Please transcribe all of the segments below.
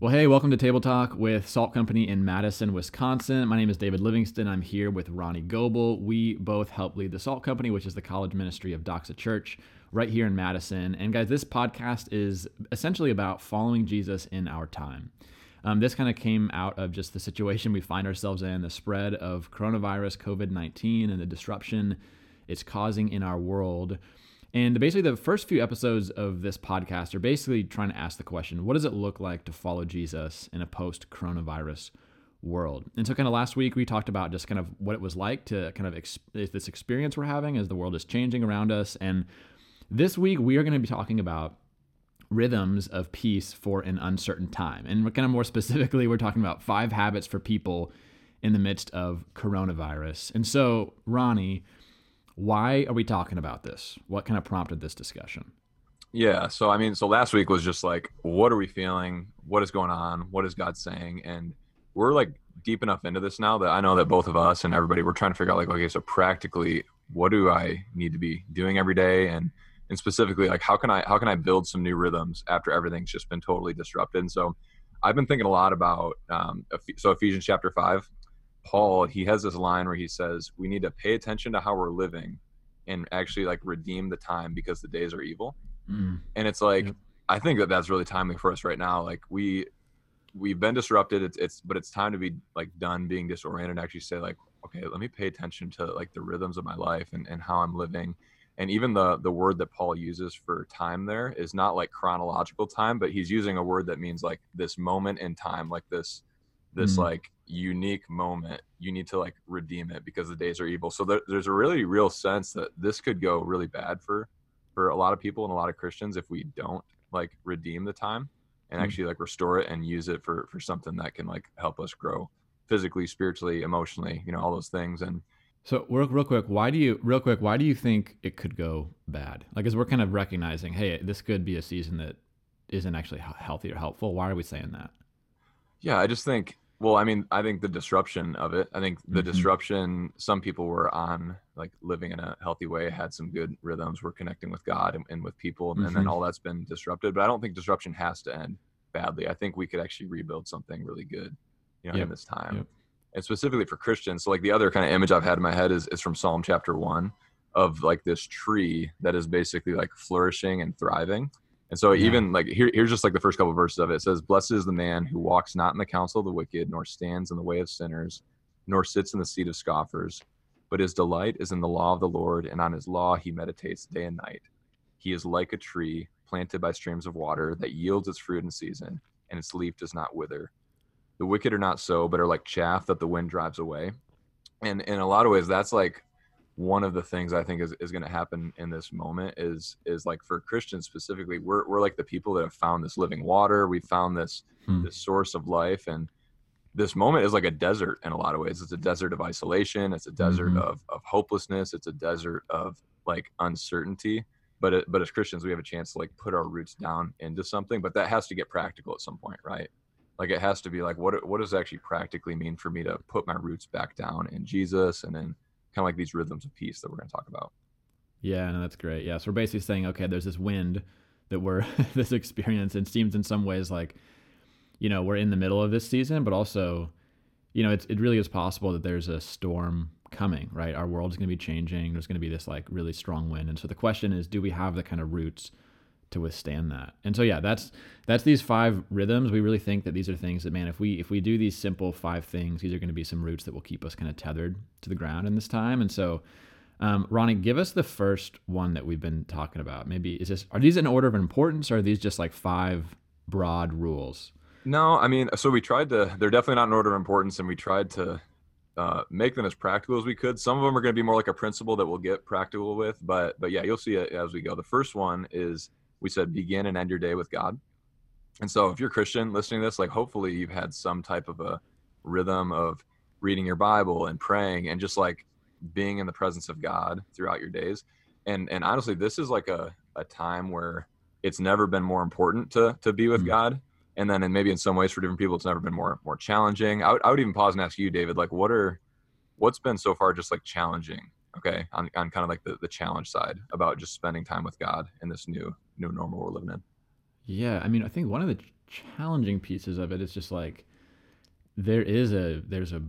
Well, hey, welcome to Table Talk with Salt Company in Madison, Wisconsin. My name is David Livingston. I'm here with Ronnie Goebel. We both help lead the Salt Company, which is the college ministry of Doxa Church right here in Madison. And guys, this podcast is essentially about following Jesus in our time. Um, this kind of came out of just the situation we find ourselves in, the spread of coronavirus, COVID 19, and the disruption it's causing in our world. And basically, the first few episodes of this podcast are basically trying to ask the question what does it look like to follow Jesus in a post coronavirus world? And so, kind of last week, we talked about just kind of what it was like to kind of ex- this experience we're having as the world is changing around us. And this week, we are going to be talking about rhythms of peace for an uncertain time. And kind of more specifically, we're talking about five habits for people in the midst of coronavirus. And so, Ronnie, why are we talking about this? What kind of prompted this discussion? Yeah. So, I mean, so last week was just like, what are we feeling? What is going on? What is God saying? And we're like deep enough into this now that I know that both of us and everybody, we're trying to figure out like, okay, so practically, what do I need to be doing every day? And, and specifically like, how can I, how can I build some new rhythms after everything's just been totally disrupted? And so I've been thinking a lot about, um, so Ephesians chapter five, Paul, he has this line where he says, We need to pay attention to how we're living and actually like redeem the time because the days are evil. Mm. And it's like, yep. I think that that's really timely for us right now. Like, we, we've been disrupted. It's, it's, but it's time to be like done being disoriented and actually say, like, okay, let me pay attention to like the rhythms of my life and, and how I'm living. And even the the word that Paul uses for time there is not like chronological time, but he's using a word that means like this moment in time, like this this mm. like unique moment you need to like redeem it because the days are evil so there, there's a really real sense that this could go really bad for for a lot of people and a lot of christians if we don't like redeem the time and mm. actually like restore it and use it for for something that can like help us grow physically spiritually emotionally you know all those things and so real, real quick why do you real quick why do you think it could go bad like as we're kind of recognizing hey this could be a season that isn't actually healthy or helpful why are we saying that yeah i just think well, I mean, I think the disruption of it. I think the mm-hmm. disruption. Some people were on like living in a healthy way, had some good rhythms, were connecting with God and, and with people, and, mm-hmm. and then mm-hmm. all that's been disrupted. But I don't think disruption has to end badly. I think we could actually rebuild something really good, you know, yep. in this time. Yep. And specifically for Christians. So like the other kind of image I've had in my head is is from Psalm chapter one, of like this tree that is basically like flourishing and thriving and so yeah. even like here, here's just like the first couple of verses of it. It says, "Blessed is the man who walks not in the counsel of the wicked, nor stands in the way of sinners, nor sits in the seat of scoffers, but his delight is in the law of the Lord, and on his law he meditates day and night. He is like a tree planted by streams of water that yields its fruit in season, and its leaf does not wither. The wicked are not so, but are like chaff that the wind drives away." And in a lot of ways, that's like one of the things I think is, is going to happen in this moment is is like for Christians specifically, we're we're like the people that have found this living water. We found this hmm. this source of life, and this moment is like a desert in a lot of ways. It's a desert of isolation. It's a desert mm-hmm. of of hopelessness. It's a desert of like uncertainty. But it, but as Christians, we have a chance to like put our roots down into something. But that has to get practical at some point, right? Like it has to be like what what does actually practically mean for me to put my roots back down in Jesus and then kind of like these rhythms of peace that we're going to talk about. Yeah, no, that's great. Yeah, so we're basically saying, okay, there's this wind that we're this experience, and seems in some ways like, you know, we're in the middle of this season, but also, you know, it's, it really is possible that there's a storm coming, right? Our world is going to be changing. There's going to be this like really strong wind, and so the question is, do we have the kind of roots to withstand that? And so yeah, that's that's these five rhythms. We really think that these are things that man, if we if we do these simple five things, these are going to be some roots that will keep us kind of tethered to the ground in this time. And so um, Ronnie, give us the first one that we've been talking about. Maybe is this are these in order of importance or are these just like five broad rules? No, I mean, so we tried to. They're definitely not in order of importance, and we tried to uh, make them as practical as we could. Some of them are going to be more like a principle that we'll get practical with, but but yeah, you'll see it as we go. The first one is we said begin and end your day with God. And so if you're Christian listening to this, like hopefully you've had some type of a rhythm of reading your Bible and praying and just like being in the presence of God throughout your days. And and honestly, this is like a, a time where it's never been more important to to be with mm-hmm. God. And then and maybe in some ways for different people it's never been more more challenging. I would, I would even pause and ask you, David, like what are what's been so far just like challenging okay on, on kind of like the, the challenge side about just spending time with god in this new new normal we're living in yeah i mean i think one of the challenging pieces of. It's just like there is a there's a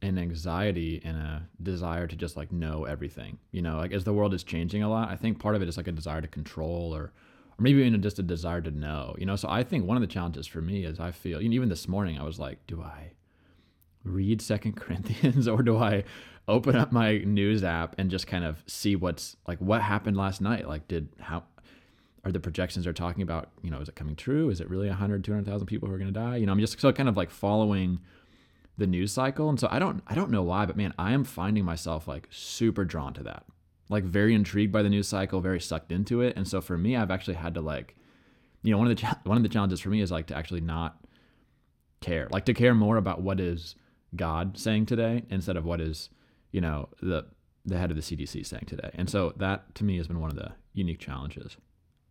an anxiety and a desire to just like know everything. You know, like as the world is changing a lot, I think part of it is like a desire to control or or maybe even just a desire to know. You know, so I think one of the challenges for me is I feel you know, even this morning I was like, do I read Second Corinthians or do I open up my news app and just kind of see what's like what happened last night? Like did how are the projections are talking about, you know, is it coming true? Is it really 100, 200,000 people who are going to die? You know, I'm just so kind of like following the news cycle. And so I don't I don't know why, but man, I am finding myself like super drawn to that. Like very intrigued by the news cycle, very sucked into it. And so for me, I've actually had to like you know, one of the one of the challenges for me is like to actually not care. Like to care more about what is God saying today instead of what is, you know, the the head of the CDC saying today. And so that to me has been one of the unique challenges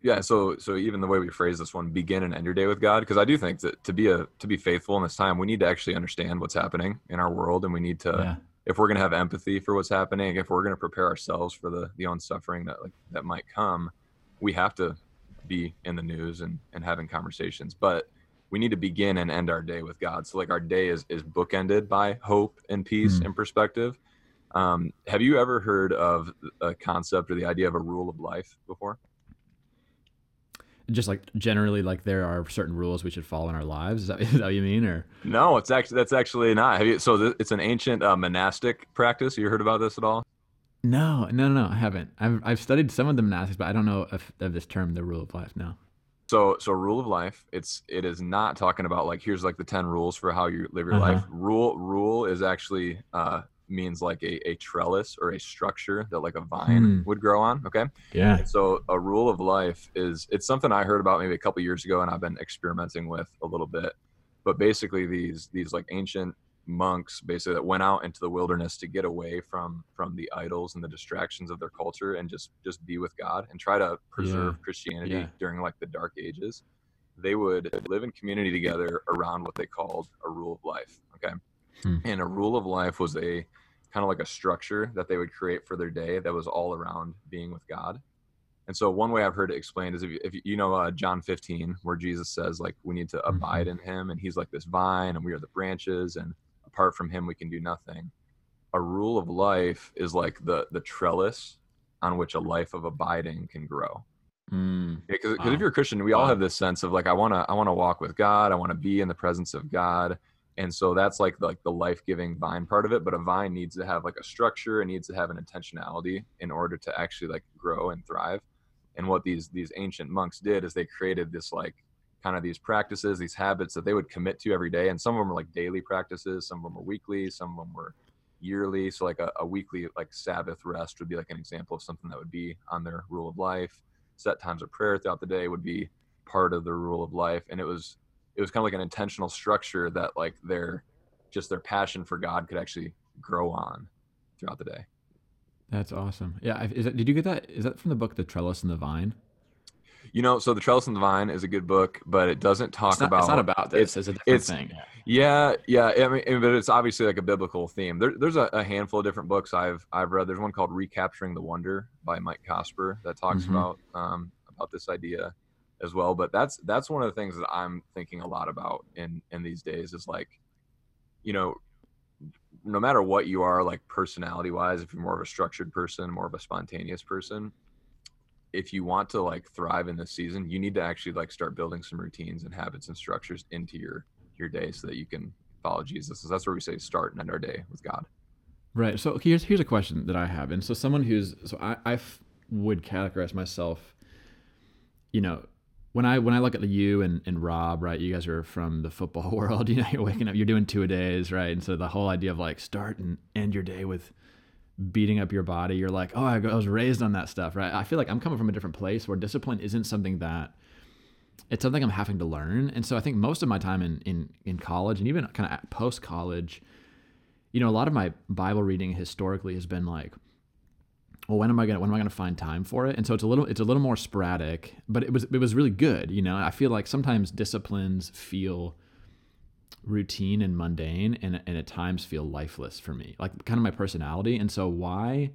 yeah so so even the way we phrase this one begin and end your day with god because i do think that to be a to be faithful in this time we need to actually understand what's happening in our world and we need to yeah. if we're going to have empathy for what's happening if we're going to prepare ourselves for the the own suffering that like that might come we have to be in the news and and having conversations but we need to begin and end our day with god so like our day is is bookended by hope and peace mm-hmm. and perspective um, have you ever heard of a concept or the idea of a rule of life before just like generally like there are certain rules we should follow in our lives? Is that, is that what you mean or? No it's actually that's actually not. Have you so th- it's an ancient uh, monastic practice? You heard about this at all? No no no i haven't. I've, I've studied some of the monastics but i don't know if, of this term the rule of life no. So so rule of life it's it is not talking about like here's like the 10 rules for how you live your uh-huh. life. Rule rule is actually uh means like a, a trellis or a structure that like a vine hmm. would grow on. Okay. Yeah. so a rule of life is it's something I heard about maybe a couple years ago and I've been experimenting with a little bit. But basically these these like ancient monks basically that went out into the wilderness to get away from from the idols and the distractions of their culture and just just be with God and try to preserve yeah. Christianity yeah. during like the dark ages. They would live in community together around what they called a rule of life. Okay. Hmm. And a rule of life was a kind of like a structure that they would create for their day that was all around being with God. And so one way I've heard it explained is if you, if you know uh, John 15, where Jesus says like we need to mm-hmm. abide in Him, and He's like this vine, and we are the branches, and apart from Him we can do nothing. A rule of life is like the the trellis on which a life of abiding can grow. Mm. Because yeah, wow. if you're a Christian, we wow. all have this sense of like I want to I want to walk with God, I want to be in the presence of God, and so that's like the, like the life-giving vine part of it but a vine needs to have like a structure it needs to have an intentionality in order to actually like grow and thrive. And what these these ancient monks did is they created this like kind of these practices these habits that they would commit to every day and some of them were like daily practices some of them were weekly some of them were yearly. So like a, a weekly like sabbath rest would be like an example of something that would be on their rule of life. Set times of prayer throughout the day would be part of the rule of life and it was it was kind of like an intentional structure that like their just their passion for God could actually grow on throughout the day. That's awesome. Yeah, is that, did you get that? Is that from the book The Trellis and the Vine? You know, so The Trellis and the Vine is a good book, but it doesn't talk it's not, about. It's not about this. It's, it's a different it's, thing. Yeah, yeah. I mean, but it's obviously like a biblical theme. There, there's a, a, handful of different books I've I've read. There's one called Recapturing the Wonder by Mike Cosper that talks mm-hmm. about um, about this idea as well. But that's that's one of the things that I'm thinking a lot about in in these days is like, you know, no matter what you are, like personality wise, if you're more of a structured person, more of a spontaneous person, if you want to like thrive in this season, you need to actually like start building some routines and habits and structures into your your day so that you can follow Jesus. So that's where we say start and end our day with God. Right. So here's here's a question that I have, and so someone who's so I I would categorize myself, you know, when I when I look at you and, and Rob, right, you guys are from the football world. You know, you're waking up, you're doing two a days, right? And so the whole idea of like start and end your day with beating up your body, you're like, oh, I was raised on that stuff, right? I feel like I'm coming from a different place where discipline isn't something that it's something I'm having to learn. And so I think most of my time in in in college and even kind of post college, you know, a lot of my Bible reading historically has been like well, when am I gonna when am I gonna find time for it? And so it's a little it's a little more sporadic, but it was it was really good. You know, I feel like sometimes disciplines feel routine and mundane and, and at times feel lifeless for me like kind of my personality and so why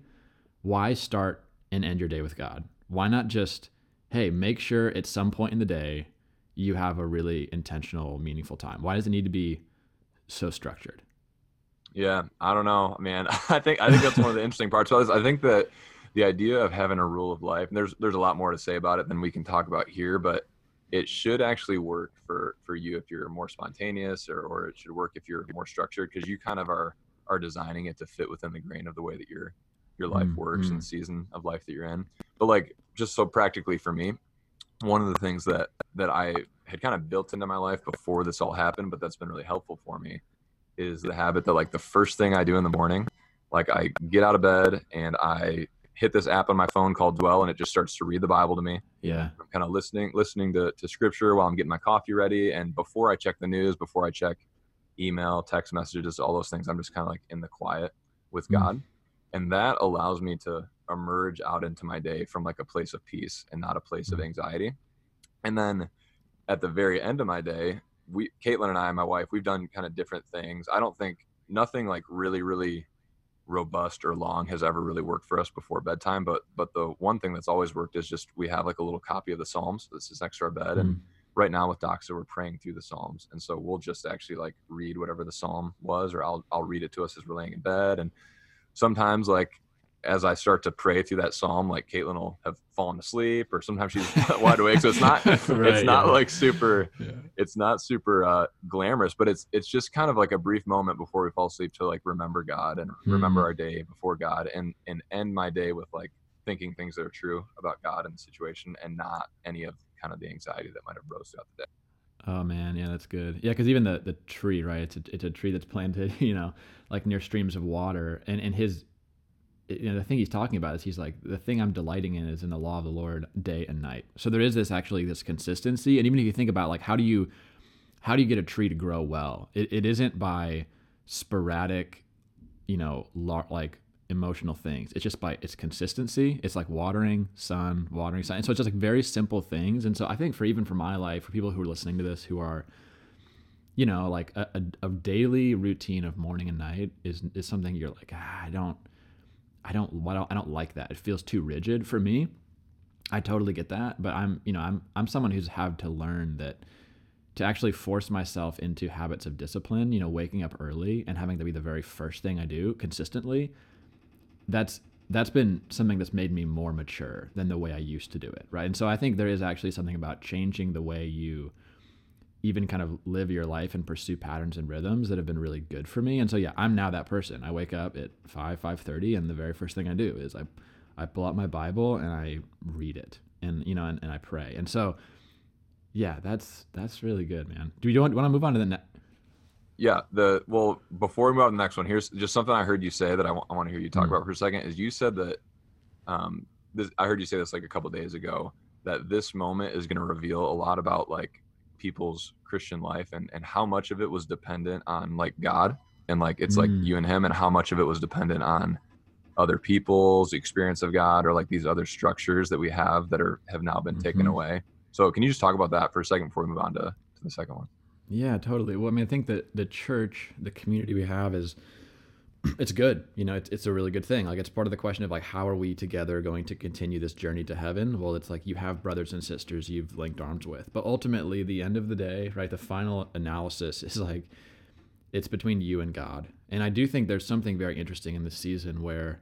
why start and end your day with god why not just hey make sure at some point in the day you have a really intentional, meaningful time? Why does it need to be so structured? Yeah, I don't know, man. I think I think that's one of the interesting parts about this. I think that the idea of having a rule of life, and there's there's a lot more to say about it than we can talk about here, but it should actually work for for you if you're more spontaneous, or or it should work if you're more structured because you kind of are are designing it to fit within the grain of the way that your your life mm, works and season of life that you're in. But like just so practically for me, one of the things that that I had kind of built into my life before this all happened, but that's been really helpful for me is the habit that like the first thing I do in the morning, like I get out of bed and I hit this app on my phone called Dwell and it just starts to read the Bible to me. Yeah. I'm kind of listening listening to, to scripture while I'm getting my coffee ready. And before I check the news, before I check email, text messages, all those things, I'm just kind of like in the quiet with mm. God. And that allows me to emerge out into my day from like a place of peace and not a place mm. of anxiety. And then at the very end of my day, we Caitlin and I, my wife, we've done kind of different things. I don't think nothing like really, really robust or long has ever really worked for us before bedtime. But but the one thing that's always worked is just we have like a little copy of the Psalms that's just next to our bed. Mm. And right now with Doxa, we're praying through the Psalms. And so we'll just actually like read whatever the Psalm was, or I'll I'll read it to us as we're laying in bed. And sometimes like as I start to pray through that psalm, like Caitlin will have fallen asleep, or sometimes she's wide awake. So it's not, right, it's not yeah. like super, yeah. it's not super uh, glamorous, but it's it's just kind of like a brief moment before we fall asleep to like remember God and mm-hmm. remember our day before God, and and end my day with like thinking things that are true about God and the situation, and not any of kind of the anxiety that might have rose throughout the day. Oh man, yeah, that's good. Yeah, because even the the tree, right? It's a, it's a tree that's planted, you know, like near streams of water, and and his you know, the thing he's talking about is he's like the thing I'm delighting in is in the law of the Lord day and night. So there is this actually this consistency, and even if you think about like how do you how do you get a tree to grow well? It, it isn't by sporadic, you know, like emotional things. It's just by its consistency. It's like watering, sun, watering, sun. And so it's just like very simple things. And so I think for even for my life, for people who are listening to this who are you know, like a, a, a daily routine of morning and night is is something you're like, ah, I don't I don't, I don't I don't like that. It feels too rigid for me. I totally get that, but I'm you know I'm I'm someone who's had to learn that to actually force myself into habits of discipline, you know, waking up early and having to be the very first thing I do consistently, that's that's been something that's made me more mature than the way I used to do it, right? And so I think there is actually something about changing the way you even kind of live your life and pursue patterns and rhythms that have been really good for me. And so yeah, I'm now that person. I wake up at 5 5:30 and the very first thing I do is I I pull out my Bible and I read it. And you know and, and I pray. And so yeah, that's that's really good, man. Do you want, want to move on to the next yeah, the well before we move on to the next one, here's just something I heard you say that I, w- I want to hear you talk mm-hmm. about for a second. Is you said that um, this, I heard you say this like a couple days ago that this moment is going to reveal a lot about like people's Christian life and, and how much of it was dependent on like God and like it's mm. like you and him and how much of it was dependent on other people's experience of God or like these other structures that we have that are have now been mm-hmm. taken away. So can you just talk about that for a second before we move on to, to the second one? Yeah, totally. Well, I mean, I think that the church, the community we have is it's good. You know, it's, it's a really good thing. Like it's part of the question of like, how are we together going to continue this journey to heaven? Well, it's like you have brothers and sisters you've linked arms with, but ultimately, the end of the day, right? The final analysis is like, it's between you and God. And I do think there's something very interesting in this season where,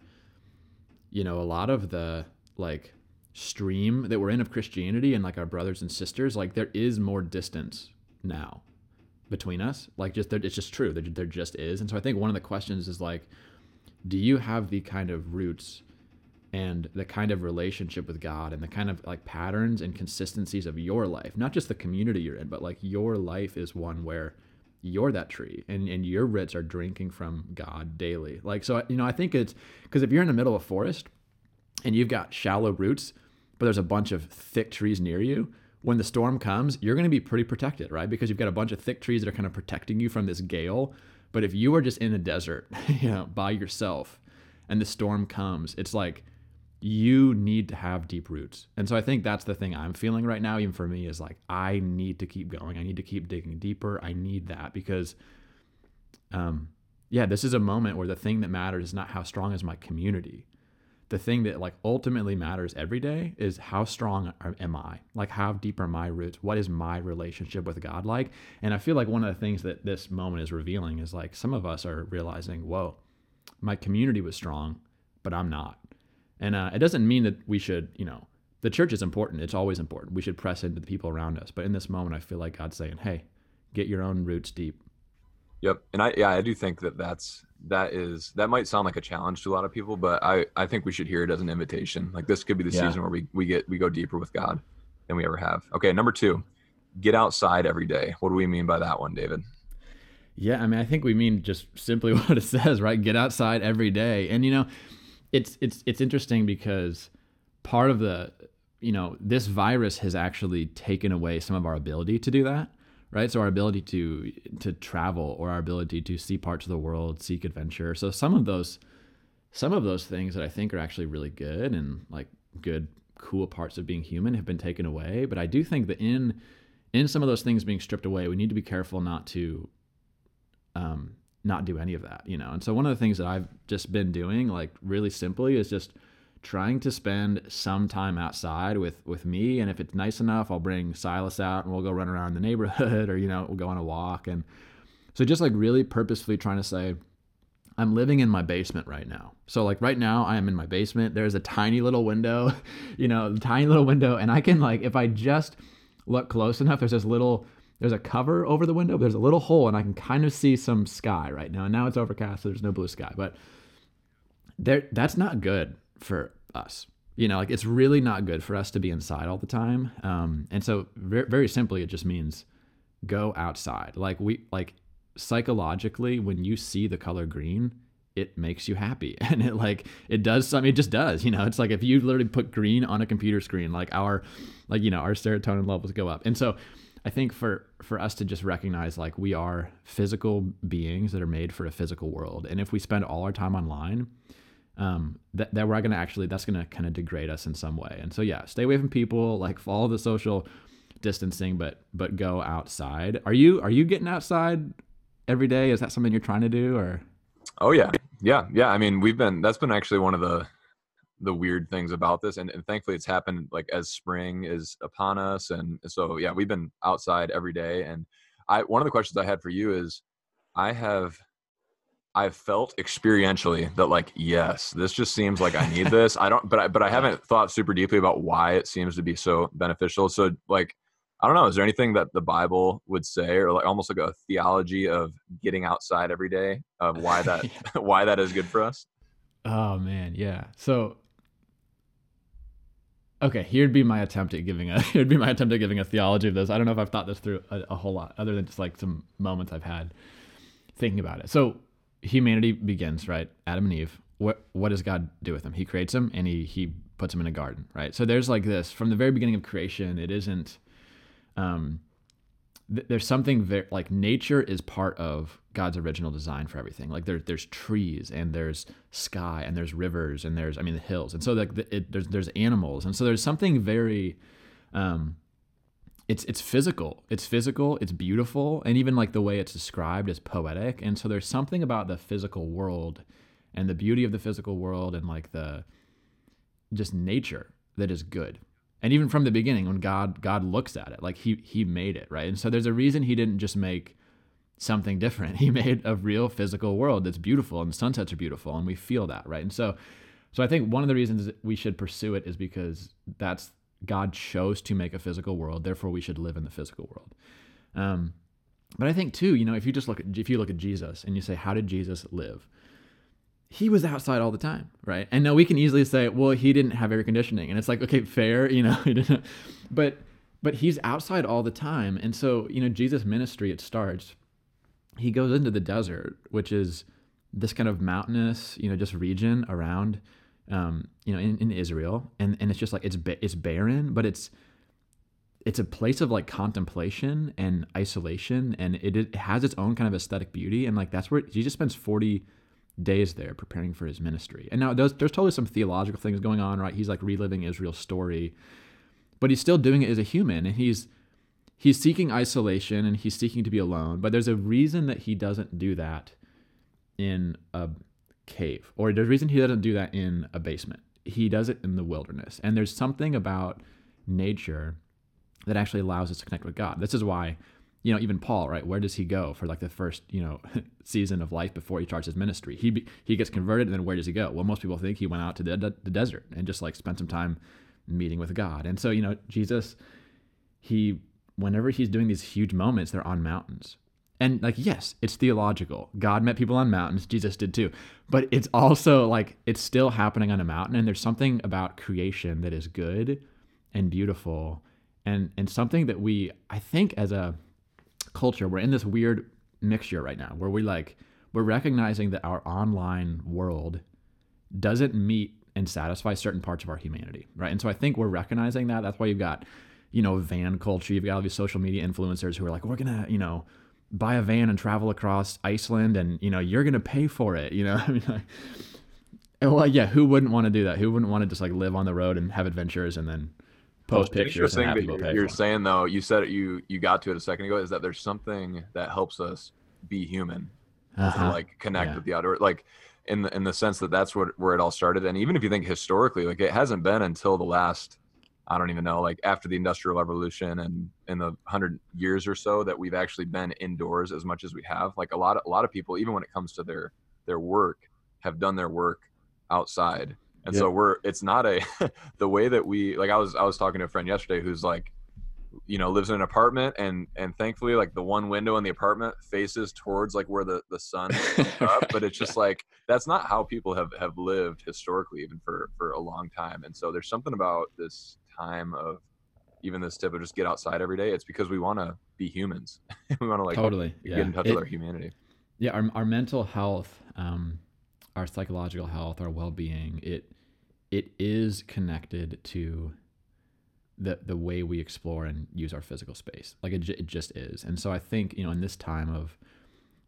you know, a lot of the like stream that we're in of Christianity and like our brothers and sisters, like there is more distance now between us. Like just it's just true. There, there just is. And so I think one of the questions is like, do you have the kind of roots and the kind of relationship with God and the kind of like patterns and consistencies of your life, not just the community you're in, but like your life is one where you're that tree and, and your roots are drinking from God daily. Like, so, you know, I think it's because if you're in the middle of a forest and you've got shallow roots, but there's a bunch of thick trees near you, when the storm comes, you're going to be pretty protected, right? Because you've got a bunch of thick trees that are kind of protecting you from this gale. But if you are just in a desert, you know, by yourself and the storm comes, it's like you need to have deep roots. And so I think that's the thing I'm feeling right now, even for me, is like I need to keep going. I need to keep digging deeper. I need that because um yeah, this is a moment where the thing that matters is not how strong is my community. The thing that like ultimately matters every day is how strong am I? Like how deep are my roots? What is my relationship with God like? And I feel like one of the things that this moment is revealing is like some of us are realizing, whoa, my community was strong, but I'm not. And uh, it doesn't mean that we should, you know, the church is important. It's always important. We should press into the people around us. But in this moment, I feel like God's saying, hey, get your own roots deep. Yep. And I, yeah, I do think that that's, that is, that might sound like a challenge to a lot of people, but I, I think we should hear it as an invitation. Like this could be the yeah. season where we, we get, we go deeper with God than we ever have. Okay. Number two, get outside every day. What do we mean by that one, David? Yeah. I mean, I think we mean just simply what it says, right? Get outside every day. And, you know, it's, it's, it's interesting because part of the, you know, this virus has actually taken away some of our ability to do that right? So our ability to to travel or our ability to see parts of the world, seek adventure. So some of those some of those things that I think are actually really good and like good cool parts of being human have been taken away, but I do think that in in some of those things being stripped away, we need to be careful not to um not do any of that, you know. And so one of the things that I've just been doing like really simply is just trying to spend some time outside with with me. And if it's nice enough i'll bring silas out and we'll go run around the neighborhood or you know we'll go on a walk. And so just like really purposefully trying to say i'm living in my basement right now. So like right now i am in my basement. There's a tiny little window you know tiny little window. And i can like if i just look close enough there's this little there's a cover over the window there's a little hole and i can kind of see some sky right now. And now it's overcast so there's no blue sky. But there that's not good for us. You know, like it's really not good for us to be inside all the time. Um, and so, very, very simply, it just means go outside. Like we like psychologically, when you see the color green, it makes you happy and it like it does mean it just does you know it's like if you literally put green on a computer screen like our like you know our serotonin levels go up and so I think for for us to just recognize like we are physical beings that are made for a physical world and if we spend all our time online um, that, that we're going to actually, that's going to kind of degrade us in some way. And so, yeah, stay away from people, like follow the social distancing, but, but go outside. Are you, are you getting outside every day? Is that something you're trying to do or? Oh yeah. Yeah. Yeah. I mean, we've been, that's been actually one of the, the weird things about this and, and thankfully it's happened like as spring is upon us and so yeah we've been outside every day and i one of the questions i had for you is i have I've felt experientially that like yes, this just seems like I need this. I don't, but I but I haven't thought super deeply about why it seems to be so beneficial. So like, I don't know. Is there anything that the Bible would say, or like almost like a theology of getting outside every day of why that yeah. why that is good for us? Oh man, yeah. So okay, here'd be my attempt at giving a here'd be my attempt at giving a theology of this. I don't know if I've thought this through a, a whole lot, other than just like some moments I've had thinking about it. So humanity begins, right? Adam and Eve. What what does God do with them? He creates them and he he puts them in a garden, right? So there's like this from the very beginning of creation. It isn't. Um, th- there's something very like nature is part of God's original design for everything. Like there's there's trees and there's sky and there's rivers and there's I mean the hills and so like the, it, there's there's animals and so there's something very um, it's it's physical. It's physical, it's beautiful, and even like the way it's described is poetic. And so there's something about the physical world and the beauty of the physical world and like the just nature that is good. And even from the beginning when God God looks at it, like he he made it, right? And so there's a reason he didn't just make something different. He made a real physical world that's beautiful and sunsets are beautiful and we feel that, right? And so so I think one of the reasons we should pursue it is because that's God chose to make a physical world, therefore we should live in the physical world. Um, but I think too, you know, if you just look at if you look at Jesus and you say, how did Jesus live? He was outside all the time, right? And now we can easily say, well, he didn't have air conditioning, and it's like, okay, fair, you know, but but he's outside all the time, and so you know, Jesus' ministry it starts. He goes into the desert, which is this kind of mountainous, you know, just region around um, you know, in, in Israel, and and it's just like it's it's barren, but it's it's a place of like contemplation and isolation, and it, it has its own kind of aesthetic beauty, and like that's where Jesus spends forty days there preparing for his ministry. And now there's there's totally some theological things going on, right? He's like reliving Israel's story, but he's still doing it as a human, and he's he's seeking isolation and he's seeking to be alone. But there's a reason that he doesn't do that in a cave, or the reason he doesn't do that in a basement. he does it in the wilderness. And there's something about nature that actually allows us to connect with God. This is why, you know, even Paul, right? Where does he go for like the first, you know, season of life before he starts his ministry? He he gets converted, and then where does he go? Well, most people think he went out to the, the desert and just like spent some time meeting with God. And so, you know, Jesus, he whenever he's doing these huge moments, they're on mountains. And like, yes, it's theological. God met people on mountains. Jesus did too. But it's also like, it's still happening on a mountain. And there's something about creation that is good and beautiful and, and something that we, I think, as a culture, we're in this weird mixture right now where we like, we're recognizing that our online world doesn't meet and satisfy certain parts of our humanity, right? And so I think we're recognizing that. That's why you've got, you know, van culture. You've got all these social media influencers who are like, we're gonna, you know, buy a van and travel across Iceland, and you know, you're gonna pay for it. You know, I mean, like, well, yeah, who wouldn't want to do that? Who wouldn't want to just like live on the road and have adventures and then post well, pictures and have people pay? You're saying though, you said it, you you got to it a second ago, is that there's something that helps us be human, uh-huh. like connect yeah. with the outdoor, like in the in the sense that that's what where it all started. And even if you think historically, like it hasn't been until the last I don't even know, like after the industrial revolution and in the hundred years or so that we've actually been indoors as much as we have. Like a lot of a lot of people, even when it comes to their their work, have done their work outside. And yep. so we're it's not a the way that we like I was I was talking to a friend yesterday who's like you know lives in an apartment and and thankfully like the one window in the apartment faces towards like where the the sun up but it's just like that's not how people have have lived historically even for for a long time and so there's something about this time of even this tip of just get outside every day, it's because we want to be humans. we want to like totally get yeah. in touch it, with our humanity. Yeah, our, our mental health, um, our psychological health, our well being, it it is connected to the the way we explore and use our physical space. Like it, it just is. And so I think you know in this time of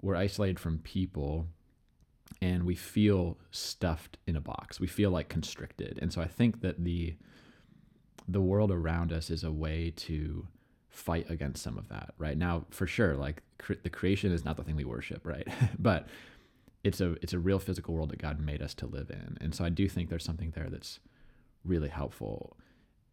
we're isolated from people and we feel stuffed in a box. We feel like constricted. And so I think that the the world around us is a way to fight against some of that right now for sure like cre- the creation is not the thing we worship right but it's a it's a real physical world that god made us to live in and so i do think there's something there that's really helpful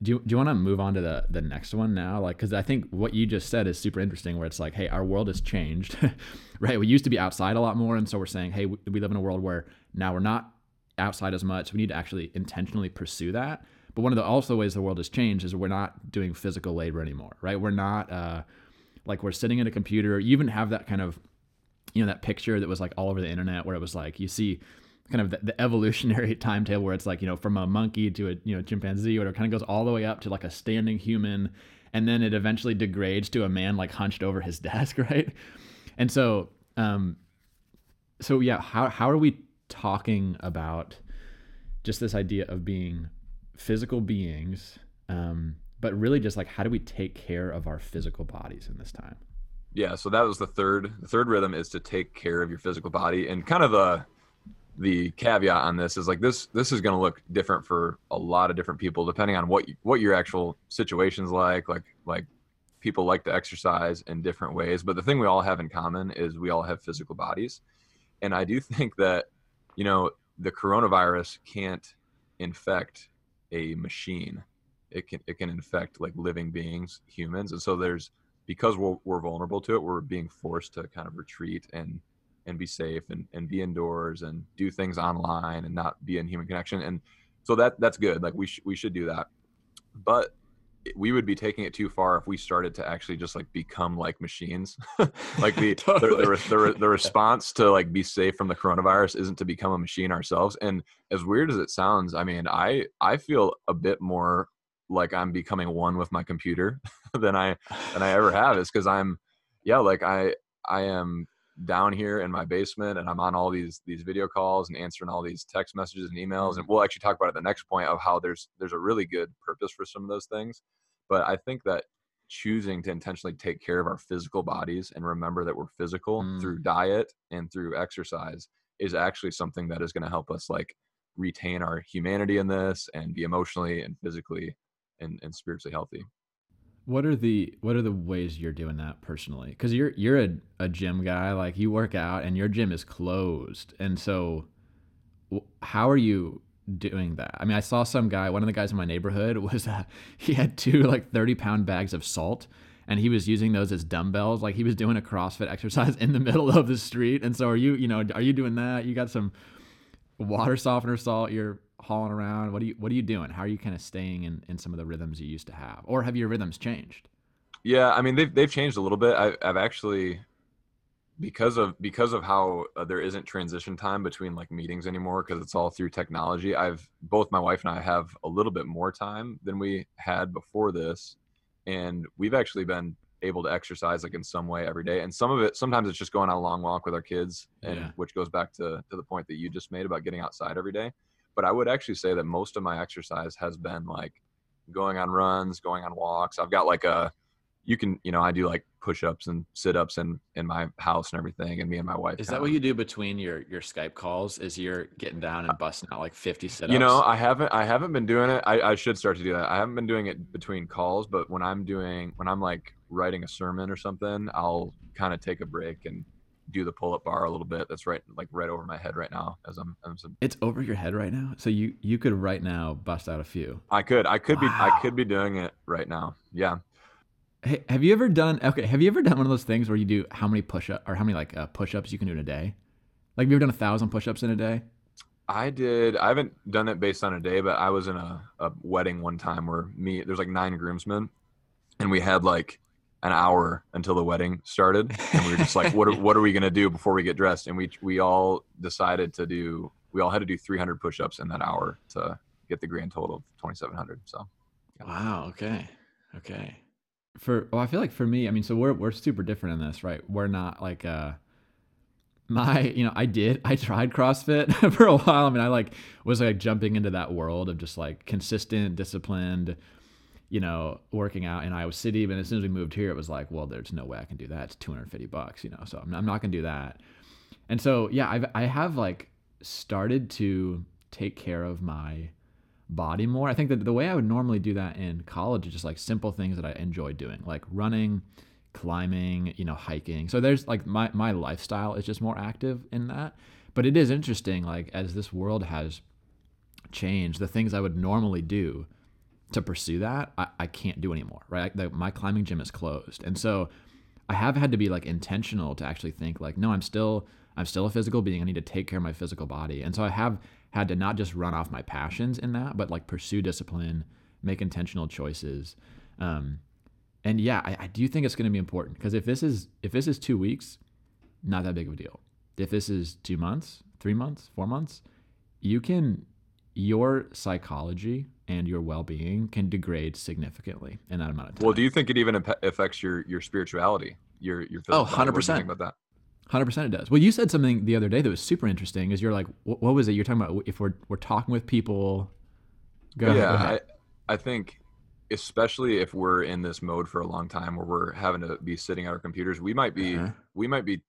do you, do you want to move on to the the next one now like because i think what you just said is super interesting where it's like hey our world has changed right we used to be outside a lot more and so we're saying hey we, live in a world where now we're not outside as much we need to actually intentionally pursue that but one of the also ways the world has changed is we're not doing physical labor anymore, right? We're not uh, like we're sitting at a computer. You even have that kind of, you know, that picture that was like all over the internet where it was like you see kind of the, the evolutionary timetable where it's like you know from a monkey to a you know chimpanzee or it kind of goes all the way up to like a standing human, and then it eventually degrades to a man like hunched over his desk, right? And so, um, so yeah, how how are we talking about just this idea of being physical beings, um, but really just like how do we take care of our physical bodies in this time? Yeah, so that was the third. The third rhythm is to take care of your physical body, and kind of the the caveat on this is like this. This is going to look different for a lot of different people depending on what what your actual situation's like. Like like people like to exercise in different ways, but the thing we all have in common is we all have physical bodies, and I do think that you know the coronavirus can't infect a machine it can it can infect like living beings humans and so there's because we're, we're vulnerable to it we're being forced to kind of retreat and and be safe and, and be indoors and do things online and not be in human connection. And so that that's good. Like we, sh- we should do that. But we would be taking it too far if we started to actually just like become like machines. Like the, totally. the, the, the, the, response to like be safe from the coronavirus isn't to become a machine ourselves. And as weird as it sounds i mean i i feel a bit more like i'm becoming one with my computer than i than i ever have. Is because i'm yeah like i i am down here in my basement and i'm on all these these video calls and answering all these text messages and emails and we'll actually talk about it the next point of how there's there's a really good purpose for some of those things but I think that choosing to intentionally take care of our physical bodies and remember that we're physical mm. through diet and through exercise is actually something that is going to help us like retain our humanity in this and be emotionally and physically and, and spiritually healthy what are the what are the ways you're doing that personally because you're you're a, a gym guy like you work out and your gym is closed and so how are you doing that? I mean, I saw some guy, one of the guys in my neighborhood was uh, he had two like 30 pound bags of salt and he was using those as dumbbells. Like he was doing a CrossFit exercise in the middle of the street. And so are you, you know, are you doing that? You got some water softener salt you're hauling around. What are you, what are you doing? How are you kind of staying in, in some of the rhythms you used to have? Or have your rhythms changed? Yeah. I mean, they've, they've changed a little bit. I, I've actually, because of because of how uh, there isn't transition time between like meetings anymore because it's all through technology i've both my wife and i have a little bit more time than we had before this and we've actually been able to exercise like in some way every day and some of it sometimes it's just going on a long walk with our kids and yeah. which goes back to to the point that you just made about getting outside every day but i would actually say that most of my exercise has been like going on runs going on walks. I've got like a you can you know i do like push-ups and sit-ups in in my house and everything and me and my wife is that what you do between your your skype calls is you're getting down and busting out like 50 sit-ups? You know i haven't i haven't been doing it. I, I should start to do that. I haven't been doing it between calls but when i'm doing when i'm like writing a sermon or something i'll kind of take a break and do the pull-up bar a little bit that's right like right over my head right now as i'm, as I'm it's over your head right now so you you could right now bust out a few i could i could wow. be i could be doing it right now yeah Hey, have you ever done okay? Have you ever done one of those things where you do how many push up or how many like uh, push ups you can do in a day? Like, have you ever done a thousand push ups in a day? I did. I haven't done it based on a day, but I was in a, a wedding one time where me there's like nine groomsmen, and we had like an hour until the wedding started, and we were just like, what are, what are we gonna do before we get dressed? And we we all decided to do. We all had to do 300 push ups in that hour to get the grand total of 2,700. So. Wow. Okay. Okay for well, I feel like for me, I mean, so we're we're super different in this, right? We're not like uh my you know i did i tried crossfit for a while i mean i like was like jumping into that world of just like consistent disciplined you know working out in iowa city but as soon as we moved here it was like well there's no way i can do that it's 250 bucks you know so i'm, I'm not gonna do that and so yeah i've i have like started to take care of my body more. I think that the way I would normally do that in college is just like simple things that I enjoy doing, like running, climbing, you know, hiking. So there's like my my lifestyle is just more active in that. But it is interesting, like as this world has changed, the things I would normally do to pursue that, I, I can't do anymore, right? The, my climbing gym is closed. And so I have had to be like intentional to actually think like, no, I'm still I'm still a physical being. I need to take care of my physical body. And so I have had to not just run off my passions in that, but like pursue discipline, make intentional choices. Um, and yeah, I, I do think it's going to be important because if this is if this is two weeks, not that big of a deal. If this is two months, three months, four months, you can your psychology and your well-being can degrade significantly in that amount of time. Well, do you think it even affects your your spirituality, your your physical? Oh, 100 percent about that. Hundred percent, it does. Well, you said something the other day that was super interesting. Is you're like, what, what was it? You're talking about if we're we're talking with people. Go yeah, ahead. I, I think especially if we're in this mode for a long time where we're having to be sitting at our computers, we might be uh-huh. we might be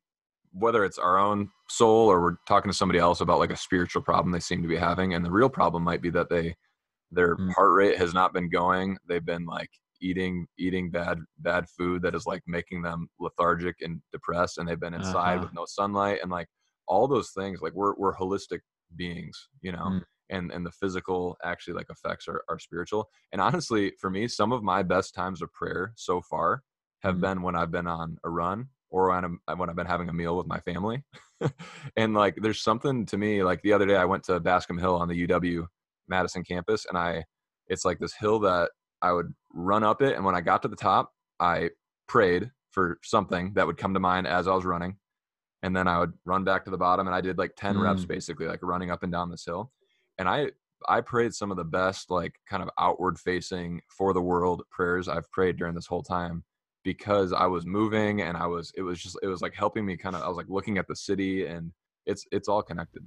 whether it's our own soul or we're talking to somebody else about like a spiritual problem they seem to be having, and the real problem might be that they their mm. heart rate has not been going. They've been like eating eating bad bad food that is like making them lethargic and depressed and they've been inside uh-huh. with no sunlight and like all those things like we're we're holistic beings you know mm. and and the physical actually like affects our, our spiritual and honestly for me some of my best times of prayer so far have mm. been when i've been on a run or when, I'm, when i've been having a meal with my family and like there's something to me like the other day i went to bascom hill on the uw madison campus and i it's like this hill that I would run up it, and when I got to the top, I prayed for something that would come to mind as I was running, and then I would run back to the bottom, and I did like ten mm. reps basically, like running up and down this hill, and I I prayed some of the best like kind of outward facing for the world prayers I've prayed during this whole time because I was moving and I was it was just it was like helping me kind of I was like looking at the city and it's it's all connected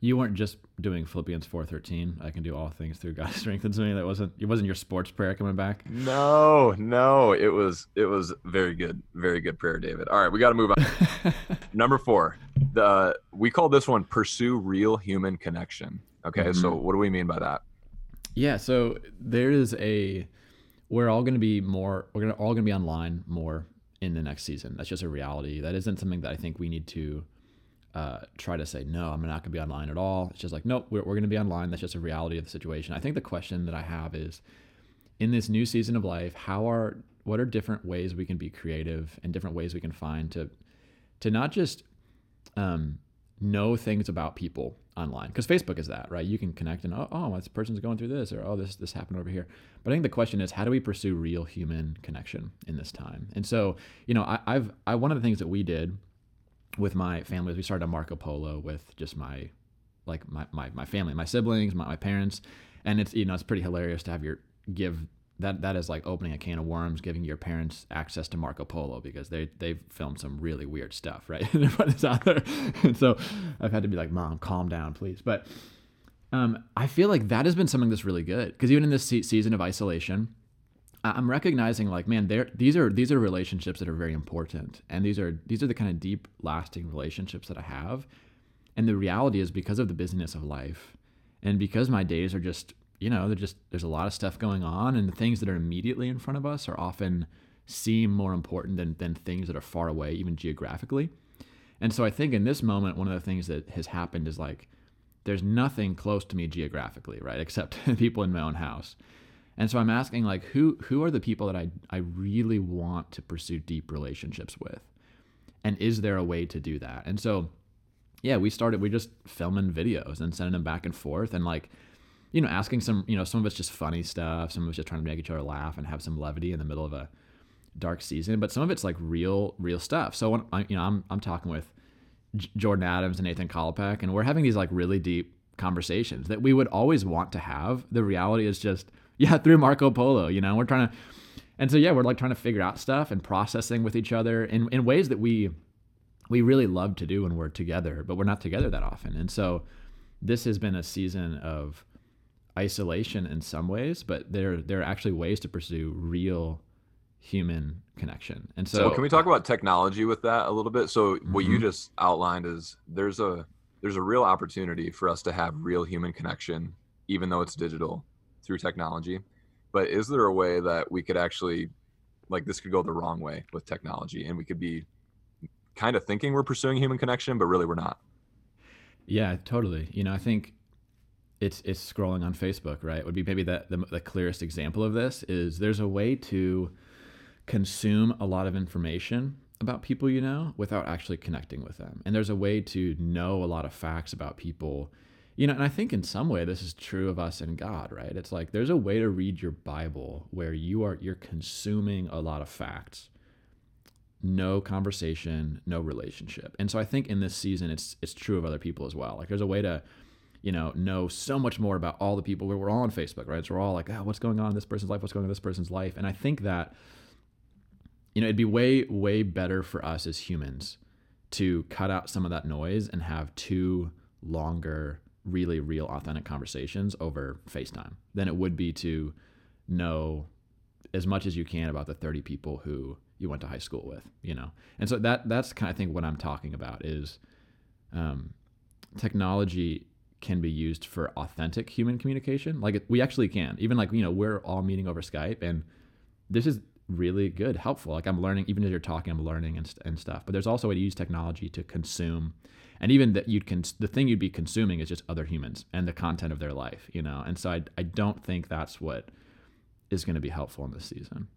you weren't just doing Philippians four thirteen. I can do all things through God strengthens me. That wasn't it. Wasn't your sports prayer coming back? No, no. It was it was very good, very good prayer, David. All right, we got to move on. Number four. The we call this one pursue real human connection. Okay, mm-hmm. so what do we mean by that? Yeah, so there is a. We're all going to be more. We're gonna all going to be online more in the next season. That's just a reality. That isn't something that I think we need to uh, try to say no i'm not going to be online at all. It's just like nope we're, we're going to be online. That's just a reality of the situation. I think the question that i have is in this new season of life how are what are different ways we can be creative and different ways we can find to to not just um, know things about people online? Because facebook is that right? You can connect and oh, oh this person's going through this or oh this this happened over here. But i think the question is how do we pursue real human connection in this time? And so you know I, i've i one of the things that we did with my family we started a marco polo with just my like my my, my family my siblings my, my parents and it's you know it's pretty hilarious to have your give that that is like opening a can of worms, giving your parents access to Marco Polo because they they've filmed some really weird stuff, right? and out there, and so I've had to be like, "Mom, calm down, please." But um, I feel like that has been something that's really good because even in this se- season of isolation, I'm recognizing like, man, there these are these are relationships that are very important, and these are these are the kind of deep, lasting relationships that I have. And the reality is because of the busyness of life, and because my days are just you know, there's just there's a lot of stuff going on, and the things that are immediately in front of us are often seem more important than than things that are far away, even geographically. And so I think in this moment, one of the things that has happened is like there's nothing close to me geographically, right, except people in my own house. And so I'm asking like who who are the people that I I really want to pursue deep relationships with? And is there a way to do that? And so yeah, we started we just filming videos and sending them back and forth and like you know, asking some, you know, some of it's just funny stuff, some of it's just trying to make each other laugh and have some levity in the middle of a dark season, but some of it's like real, real stuff. So when I, you know, I'm I'm talking with Jordan Adams and Nathan Kolopek, and we're having these like really deep conversations that we would always want to have. The reality is just, yeah, through Marco Polo, you know, we're trying to, and so yeah, we're like trying to figure out stuff and processing with each other in in ways that we we really love to do when we're together, but we're not together that often, and so this has been a season of isolation in some ways, but there there are actually ways to pursue real human connection. And so, so can we talk about technology with that a little bit? So mm-hmm. what you mm-hmm. just outlined is there's a there's a real opportunity for us to have real human connection, even though it's digital through technology. But is there a way that we could actually like this could go the wrong way with technology and we could be kind of thinking we're pursuing human connection, but really we're not? Yeah, totally. You know, I think it's it's scrolling on Facebook, right? Would be maybe the, the, the clearest example of this is there's a way to consume a lot of information about people you know without actually connecting with them, and there's a way to know a lot of facts about people, you know. And I think in some way this is true of us and God, right? It's like there's a way to read your Bible where you are you're consuming a lot of facts no conversation, no relationship. And so I think in this season it's it's true of other people as well. Like there's a way to you know, know so much more about all the people. Where we're all on Facebook, right? So we're all like, oh, what's going on in this person's life? What's going on in this person's life? And I think that, you know, it'd be way, way better for us as humans to cut out some of that noise and have two longer, really real, authentic conversations over FaceTime than it would be to know as much as you can about the 30 people who you went to high school with, you know? And so that, that's kind of thing what I'm talking about is, um, technology can be used for authentic human communication. Like we actually can. Even like, you know, we're all meeting over Skype and this is really good, helpful. Like I'm learning, even as you're talking, I'm learning and, and stuff. But there's also a way to use technology to consume. And even that you'd cons- the thing you'd be consuming is just other humans and the content of their life, you know? And so I, I don't think that's what is going to be helpful in this season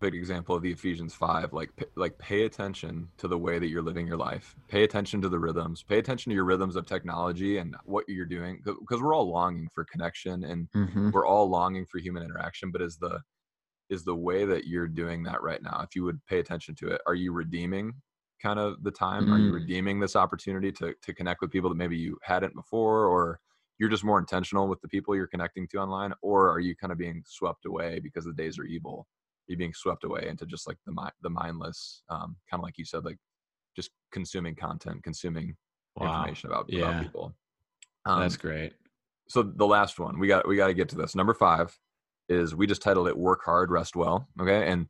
big example of the Ephesians 5 like like pay attention to the way that you're living your life pay attention to the rhythms pay attention to your rhythms of technology and what you're doing because we're all longing for connection and mm-hmm. we're all longing for human interaction but is the is the way that you're doing that right now if you would pay attention to it are you redeeming kind of the time mm. are you mm. redeeming this opportunity to to connect with people that maybe you hadn't before or you're just more intentional with the people you're connecting to online or are you kind of being swept away because the days are evil you being swept away into just like the the mindless, um, kind of like you said, like just consuming content, consuming wow. information about, yeah. about people. Um, That's great. So the last one we got we got to get to this. Number five is we just titled it "Work Hard, Rest Well." Okay, and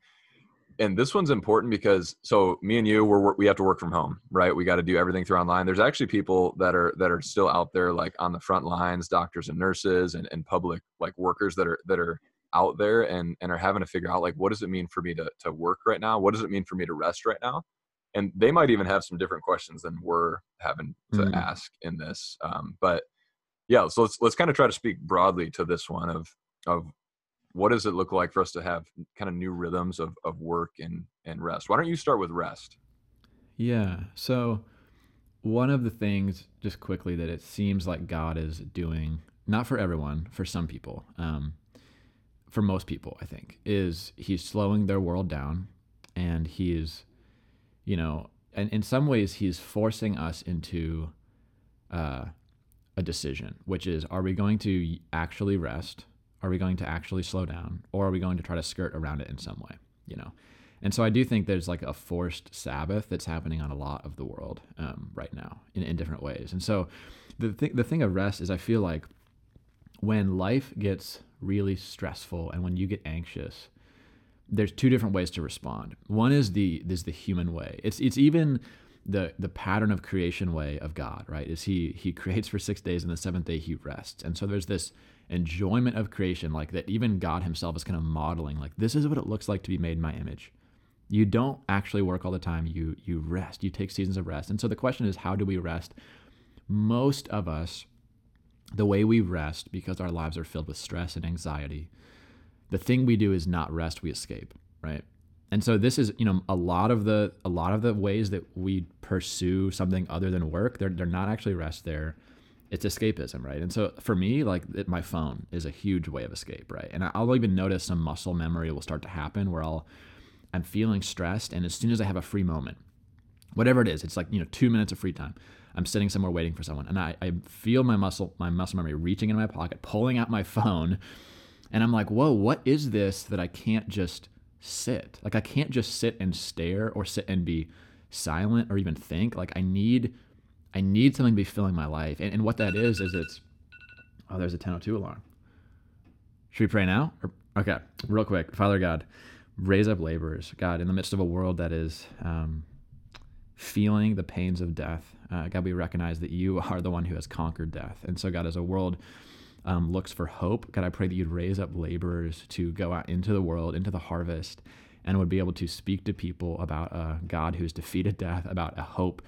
and this one's important because so me and you we're we have to work from home right we got to do everything through online there's actually people that are that are still out there like on the front lines doctors and nurses and, and public like workers that are that are out there and and are having to figure out like what does it mean for me to to work right now what does it mean for me to rest right now and they might even have some different questions than we're having to Mhm. ask in this. Um, but yeah, so let's let's kind of try to speak broadly to this one of of what does it look like for us to have kind of new rhythms of of work and and rest. Why don't you start with rest? Yeah. So, one of the things, just quickly, that it seems like God is doing, not for everyone, for some people, um, for most people, I think, is He's slowing their world down and He's, you know, and in some ways, He's forcing us into uh, a decision, which is are we going to actually rest? Are we going to actually slow down? Or are we going to try to skirt around it in some way? You know? And so I do think there's like a forced Sabbath that's happening on a lot of the world um, right now in, in different ways. And so the th- the thing of rest is I feel like when life gets really stressful and when you get anxious, there's two different ways to respond. One is the is the human way. It's it's even the the pattern of creation way of God, right? Is he he creates for 6 days and the 7th day he rests. And so there's this enjoyment of creation like that even God himself is kind of modeling like this is what it looks like to be made in my image. You don't actually work all the time. You you rest. You take seasons of rest. And so the question is how do we rest? Most of us the way we rest because our lives are filled with stress and anxiety. The thing we do is not rest, we escape, right? And so this is, you know, a lot of the a lot of the ways that we pursue something other than work, they're they're not actually rest there. It's escapism, right? And so for me, like it, my phone is a huge way of escape, right? And I'll even notice some muscle memory will start to happen where I'll I'm feeling stressed, and as soon as I have a free moment, whatever it is, it's like you know two minutes of free time. I'm sitting somewhere waiting for someone, and I, I feel my muscle my muscle memory reaching in my pocket, pulling out my phone, and I'm like, whoa, what is this that I can't just sit? Like I can't just sit and stare or sit and be silent or even think. Like I need I need something to be filling my life, and, and what that is is it's oh, there's a 10:02 alarm. Should we pray now? Or, okay, real quick, Father God raise up laborers, God, in the midst of a world that is um, feeling the pains of death. Uh, God, we recognize that you are the one who has conquered death. And so, God, as a world um, looks for hope, God, I pray that you'd raise up laborers to go out into the world, into the harvest, and would be able to speak to people about a God who's defeated death, about a hope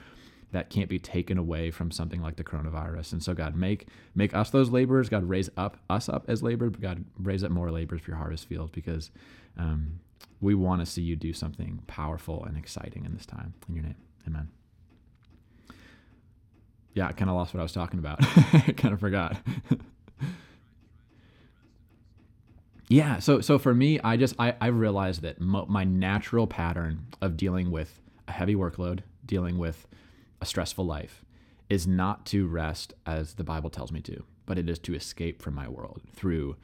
that can't be taken away from something like the coronavirus. And so, God, make make us those laborers. God, raise up us up as laborers. God, raise up more laborers for your harvest field because um, we want to see you do something powerful and exciting in this time. In your name, Amen. Yeah, I kind of lost what I was talking about. I kind of forgot. yeah, so so for me, I just I I realized that mo- my natural pattern of dealing with a heavy workload, dealing with a stressful life is not to rest as the Bible tells me to, but it is to escape from my world through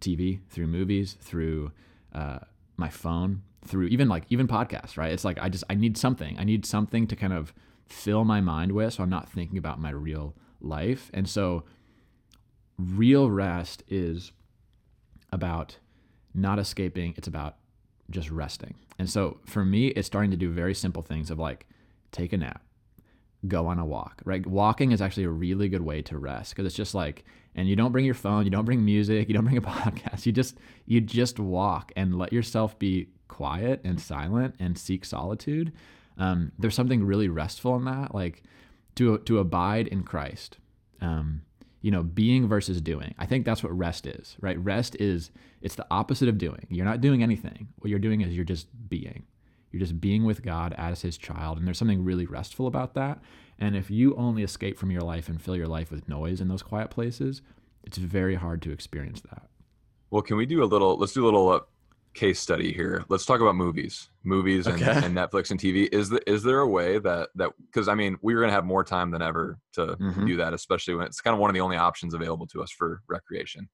TV, through movies, through uh, my phone, through even like even podcasts, right? It's like I just I need something. I need something to kind of fill my mind with so I'm not thinking about my real life. And so real rest is about not escaping, it's about just resting. And so for me, it's starting to do very simple things of like take a nap, go on a walk, right? Walking is actually a really good way to rest because it's just like, and you don't bring your phone, you don't bring music, you don't bring a podcast. You just you just walk and let yourself be quiet and silent and seek solitude. Um, there's something really restful in that, like to to abide in Christ. Um, you know, being versus doing. I think that's what rest is, right? Rest is it's the opposite of doing. You're not doing anything. What you're doing is you're just being. You're just being with God as his child. And there's something really restful about that. And if you only escape from your life and fill your life with noise in those quiet places, it's very hard to experience that. Well, can we do a little? Let's do a little uh, case study here. Let's talk about movies, movies, and, Okay. and Netflix and TV. Is the, is there a way that that because I mean we're gonna have more time than ever to Mhm. do that, especially when it's kind of one of the only options available to us for recreation.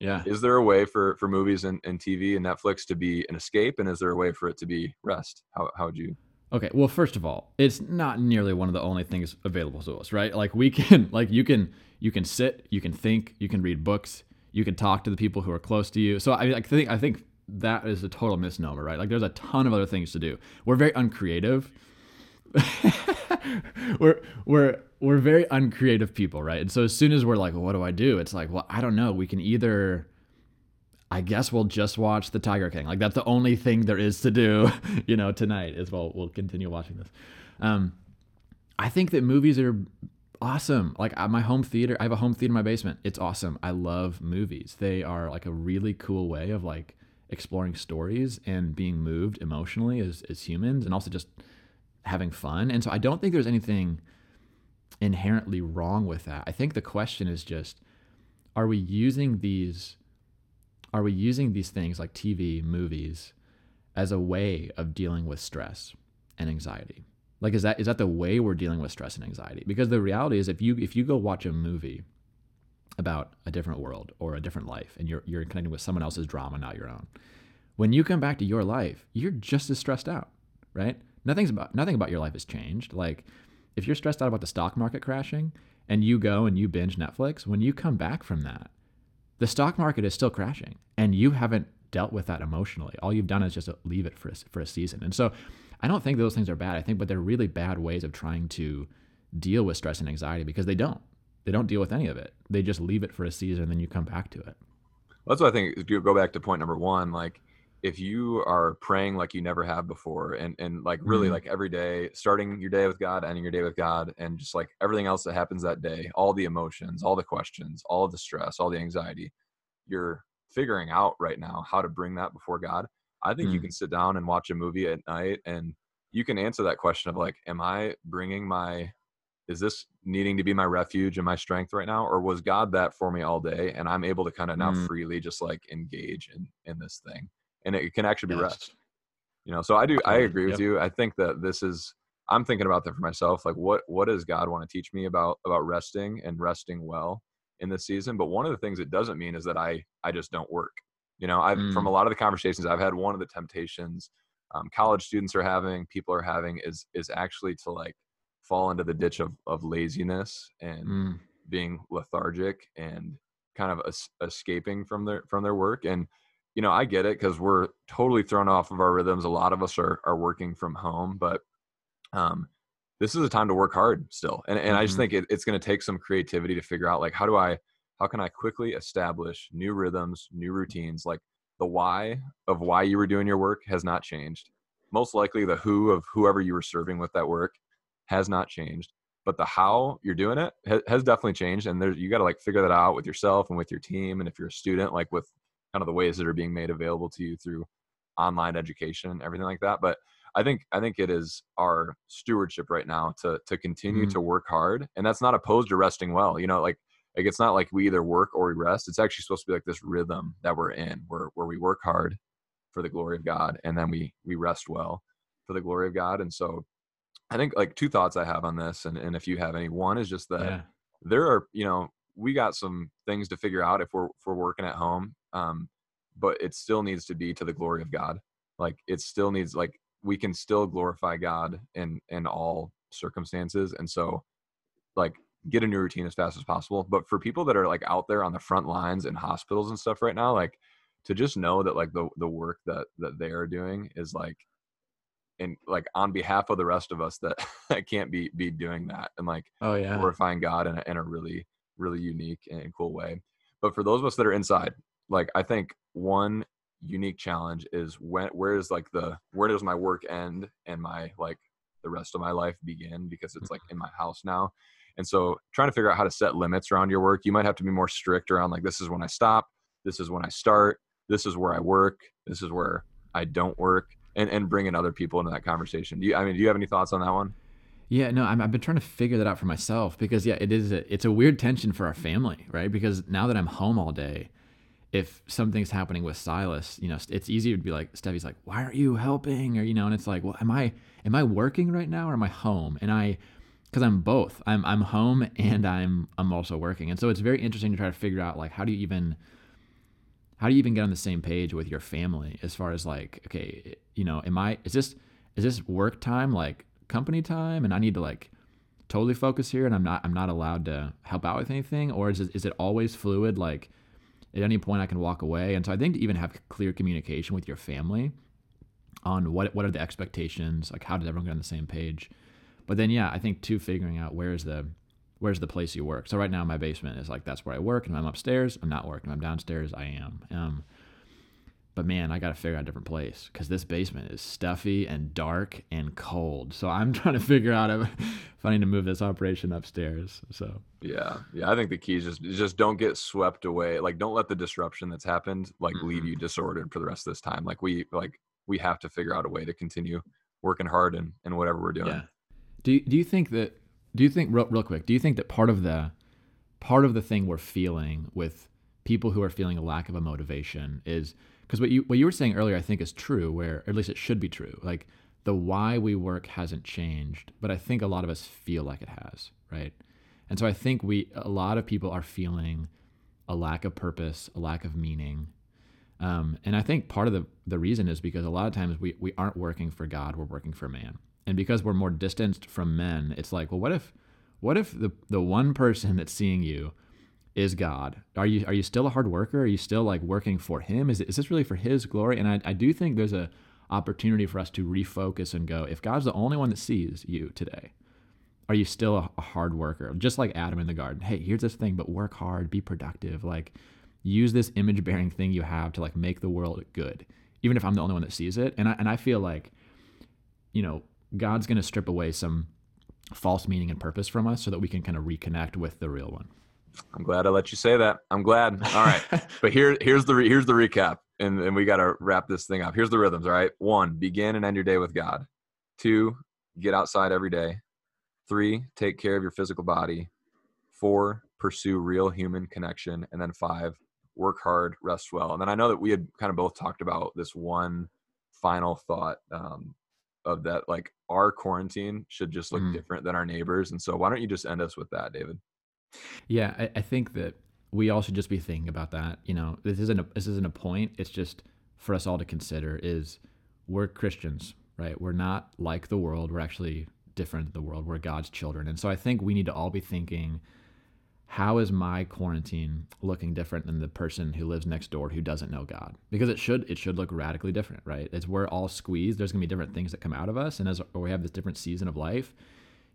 Yeah. Is there a way for for movies and, and TV and Netflix to be an escape, and is there a way for it to be rest? How how would you? Okay, well, first of all, it's not nearly one of the only things available to us, right? Like we can, like you can, you can sit, you can think, you can read books, you can talk to the people who are close to you. So I, I think, I think that is a total misnomer, right? Like there's a ton of other things to do. We're very uncreative. we're we're we're very uncreative people, right? And so as soon as we're like, well, what do I do? It's like, well, I don't know. We can either I guess we'll just watch The Tiger King. Like that's the only thing there is to do, you know, tonight is we'll we'll continue watching this. Um, I think that movies are awesome. Like my home theater, I have a home theater in my basement. It's awesome. I love movies. They are like a really cool way of like exploring stories and being moved emotionally as as humans, and also just having fun. And so I don't think there's anything inherently wrong with that. I think the question is just are we using these are we using these things like TV, movies as a way of dealing with stress and anxiety? Like is that is that the way we're dealing with stress and anxiety? Because the reality is if you if you go watch a movie about a different world or a different life and you're you're connecting with someone else's drama, not your own. When you come back to your life, you're just as stressed out, right? Nothing's about nothing about your life has changed. Like if you're stressed out about the stock market crashing and you go and you binge Netflix, when you come back from that, the stock market is still crashing and you haven't dealt with that emotionally. All you've done is just leave it for a, for a season. And so I don't think those things are bad. I think, but they're really bad ways of trying to deal with stress and anxiety because they don't. They don't deal with any of it. They just leave it for a season and then you come back to it. Well, That's what I think. If you go back to point number one, like if you are praying like you never have before and and like really mm-hmm. like every day starting your day with god ending your day with god and just like everything else that happens that day all the emotions all the questions all the stress all the anxiety you're figuring out right now how to bring that before god i think mm-hmm. you mm. can sit down and watch a movie at night and you can answer that question of like am i bringing my is this needing to be my refuge and my strength right now or was god that for me all day and i'm able to kind of now mm-hmm. freely just like engage in in this thing and it can actually be yes. rest you know so i do i agree with yep. you i think that this is i'm thinking about that for myself like what what does god want to teach me about about resting and resting well in this season but one of the things it doesn't mean is that i i just don't work you know i've mm. from a lot of the conversations i've had one of the temptations um, college students are having people are having is is actually to like fall into the ditch of of laziness and mm. being lethargic and kind of es- escaping from their from their work and you know, I get it because we're totally thrown off of our rhythms. A lot of us are are working from home, but um, this is a time to work hard still. And and mm-hmm. I just mm-hmm. think it, it's going to take some creativity to figure out like how do I how can I quickly establish new rhythms, new routines? Like the why of why you were doing your work has not changed. Most likely, the who of whoever you were serving with that work has not changed but the how you're doing it has definitely changed and there's you got to like figure that out with yourself and with your team and if you're a student like with kind of the ways that are being made available to you through online education and everything like that but i think i think it is our stewardship right now to to continue mm-hmm. to work hard and that's not opposed to resting well you know like like it's not like we either work or we rest it's actually supposed to be like this rhythm that we're in where where we work hard for the glory of god and then we we rest well for the glory of god and so i think like two thoughts i have on this and, and if you have any one is just that yeah. there are you know we got some things to figure out if we're if we're working at home um, but it still needs to be to the glory of God. Like it still needs like we can still glorify God in in all circumstances, and so like get a new routine as fast as possible. But for people that are like out there on the front lines in hospitals and stuff right now, like to just know that like the the work that that they are doing is like and like on behalf of the rest of us that that can't be be doing that and like oh yeah glorifying God in a, in a really really unique and cool way. But for those of us that are inside like I think one unique challenge is when where is like the where does my work end and my like the rest of my life begin because it's like mm-hmm. in my house now. And so trying to figure out how to set limits around your work, you might have to be more strict around like this is when I stop, this is when I start, this is where I work, this is where I don't work and and bringing other people into that conversation. Do you I mean do you have any thoughts on that one? Yeah, no, i have been trying to figure that out for myself because yeah, it is a, it's a weird tension for our family, right? Because now that I'm home all day, if something's happening with Silas, you know, it's easy to be like, Stevie's like, why aren't you helping? Or, you know, and it's like, well, am I, am I working right now or am I home? And I, cause I'm both, I'm, I'm home and I'm, I'm also working. And so it's very interesting to try to figure out like, how do you even, how do you even get on the same page with your family as far as like, okay, you know, am I, is this, is this work time, like company time? And I need to like totally focus here and I'm not, I'm not allowed to help out with anything? Or is it, is it always fluid? Like, at any point I can walk away. And so I think to even have clear communication with your family on what what are the expectations, like how did everyone get on the same page. But then yeah, I think too figuring out where's the where's the place you work. So right now my basement is like that's where I work, and I'm upstairs, I'm not working. I'm downstairs, I am. Um, but man, I got to figure out a different place because this basement is stuffy and dark and cold. So I'm trying to figure out if, if I need to move this operation upstairs. So yeah, yeah, I think the key is just just don't get swept away. Like, don't let the disruption that's happened like mm-hmm. leave you disordered for the rest of this time. Like we like we have to figure out a way to continue working hard and and whatever we're doing. Yeah. Do you, do you think that? Do you think real, real quick? Do you think that part of the part of the thing we're feeling with people who are feeling a lack of a motivation is because what you what you were saying earlier, I think, is true. Where at least it should be true. Like the why we work hasn't changed, but I think a lot of us feel like it has, right? And so I think we a lot of people are feeling a lack of purpose, a lack of meaning. Um, and I think part of the, the reason is because a lot of times we, we aren't working for God, we're working for man. And because we're more distanced from men, it's like, well, what if what if the, the one person that's seeing you is God. Are you are you still a hard worker? Are you still like working for Him? Is is this really for His glory? And I, I do think there's a opportunity for us to refocus and go. If God's the only one that sees you today, are you still a, a hard worker? Just like Adam in the garden. Hey, here's this thing, but work hard, be productive. Like use this image bearing thing you have to like make the world good, even if I'm the only one that sees it. And I and I feel like, you know, God's going to strip away some false meaning and purpose from us so that we can kind of reconnect with the real one. I'm glad I let you say that. I'm glad. All right, but here here's the re, here's the recap, and and we got to wrap this thing up. Here's the rhythms. All right, one, begin and end your day with God. Two, get outside every day. Three, take care of your physical body. Four, pursue real human connection, and then five, work hard, rest well. And then I know that we had kind of both talked about this one final thought um, of that, like our quarantine should just look mm. different than our neighbors. And so, why don't you just end us with that, David? Yeah, I, I think that we all should just be thinking about that. You know, this isn't a, this isn't a point. It's just for us all to consider is we're Christians, right? We're not like the world. We're actually different than the world. We're God's children. And so I think we need to all be thinking, how is my quarantine looking different than the person who lives next door who doesn't know God? Because it should it should look radically different, right? It's we're all squeezed, there's gonna be different things that come out of us. And as we have this different season of life,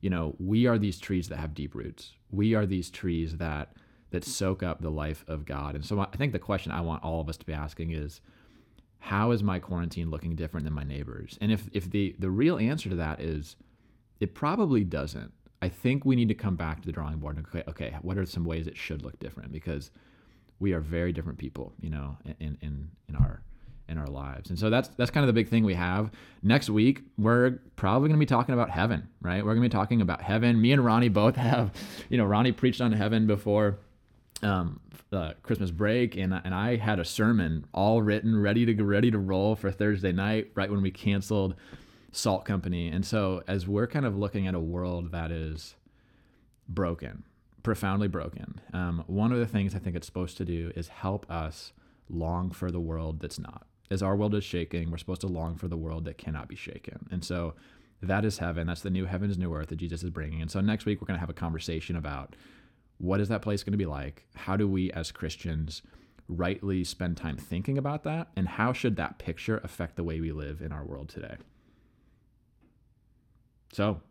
you know, we are these trees that have deep roots. We are these trees that that soak up the life of God. And so I think the question I want all of us to be asking is how is my quarantine looking different than my neighbors? And if if the the real answer to that is it probably doesn't. I think we need to come back to the drawing board and okay, okay, what are some ways it should look different because we are very different people, you know, in in in our in our lives. And so that's that's kind of the big thing we have. Next week, we're probably going to be talking about heaven, right? We're going to be talking about heaven. Me and Ronnie both have, you know, Ronnie preached on heaven before um, uh, Christmas break, and and I had a sermon all written, ready to ready to roll for Thursday night, right when we canceled Salt Company. And so as we're kind of looking at a world that is broken, profoundly broken, um, one of the things I think it's supposed to do is help us long for the world that's not as our world is shaking, we're supposed to long for the world that cannot be shaken. And so that is heaven. That's the new heavens, new earth that Jesus is bringing. And so next week, we're going to have a conversation about what is that place going to be like? How do we as Christians rightly spend time thinking about that? And how should that picture affect the way we live in our world today? So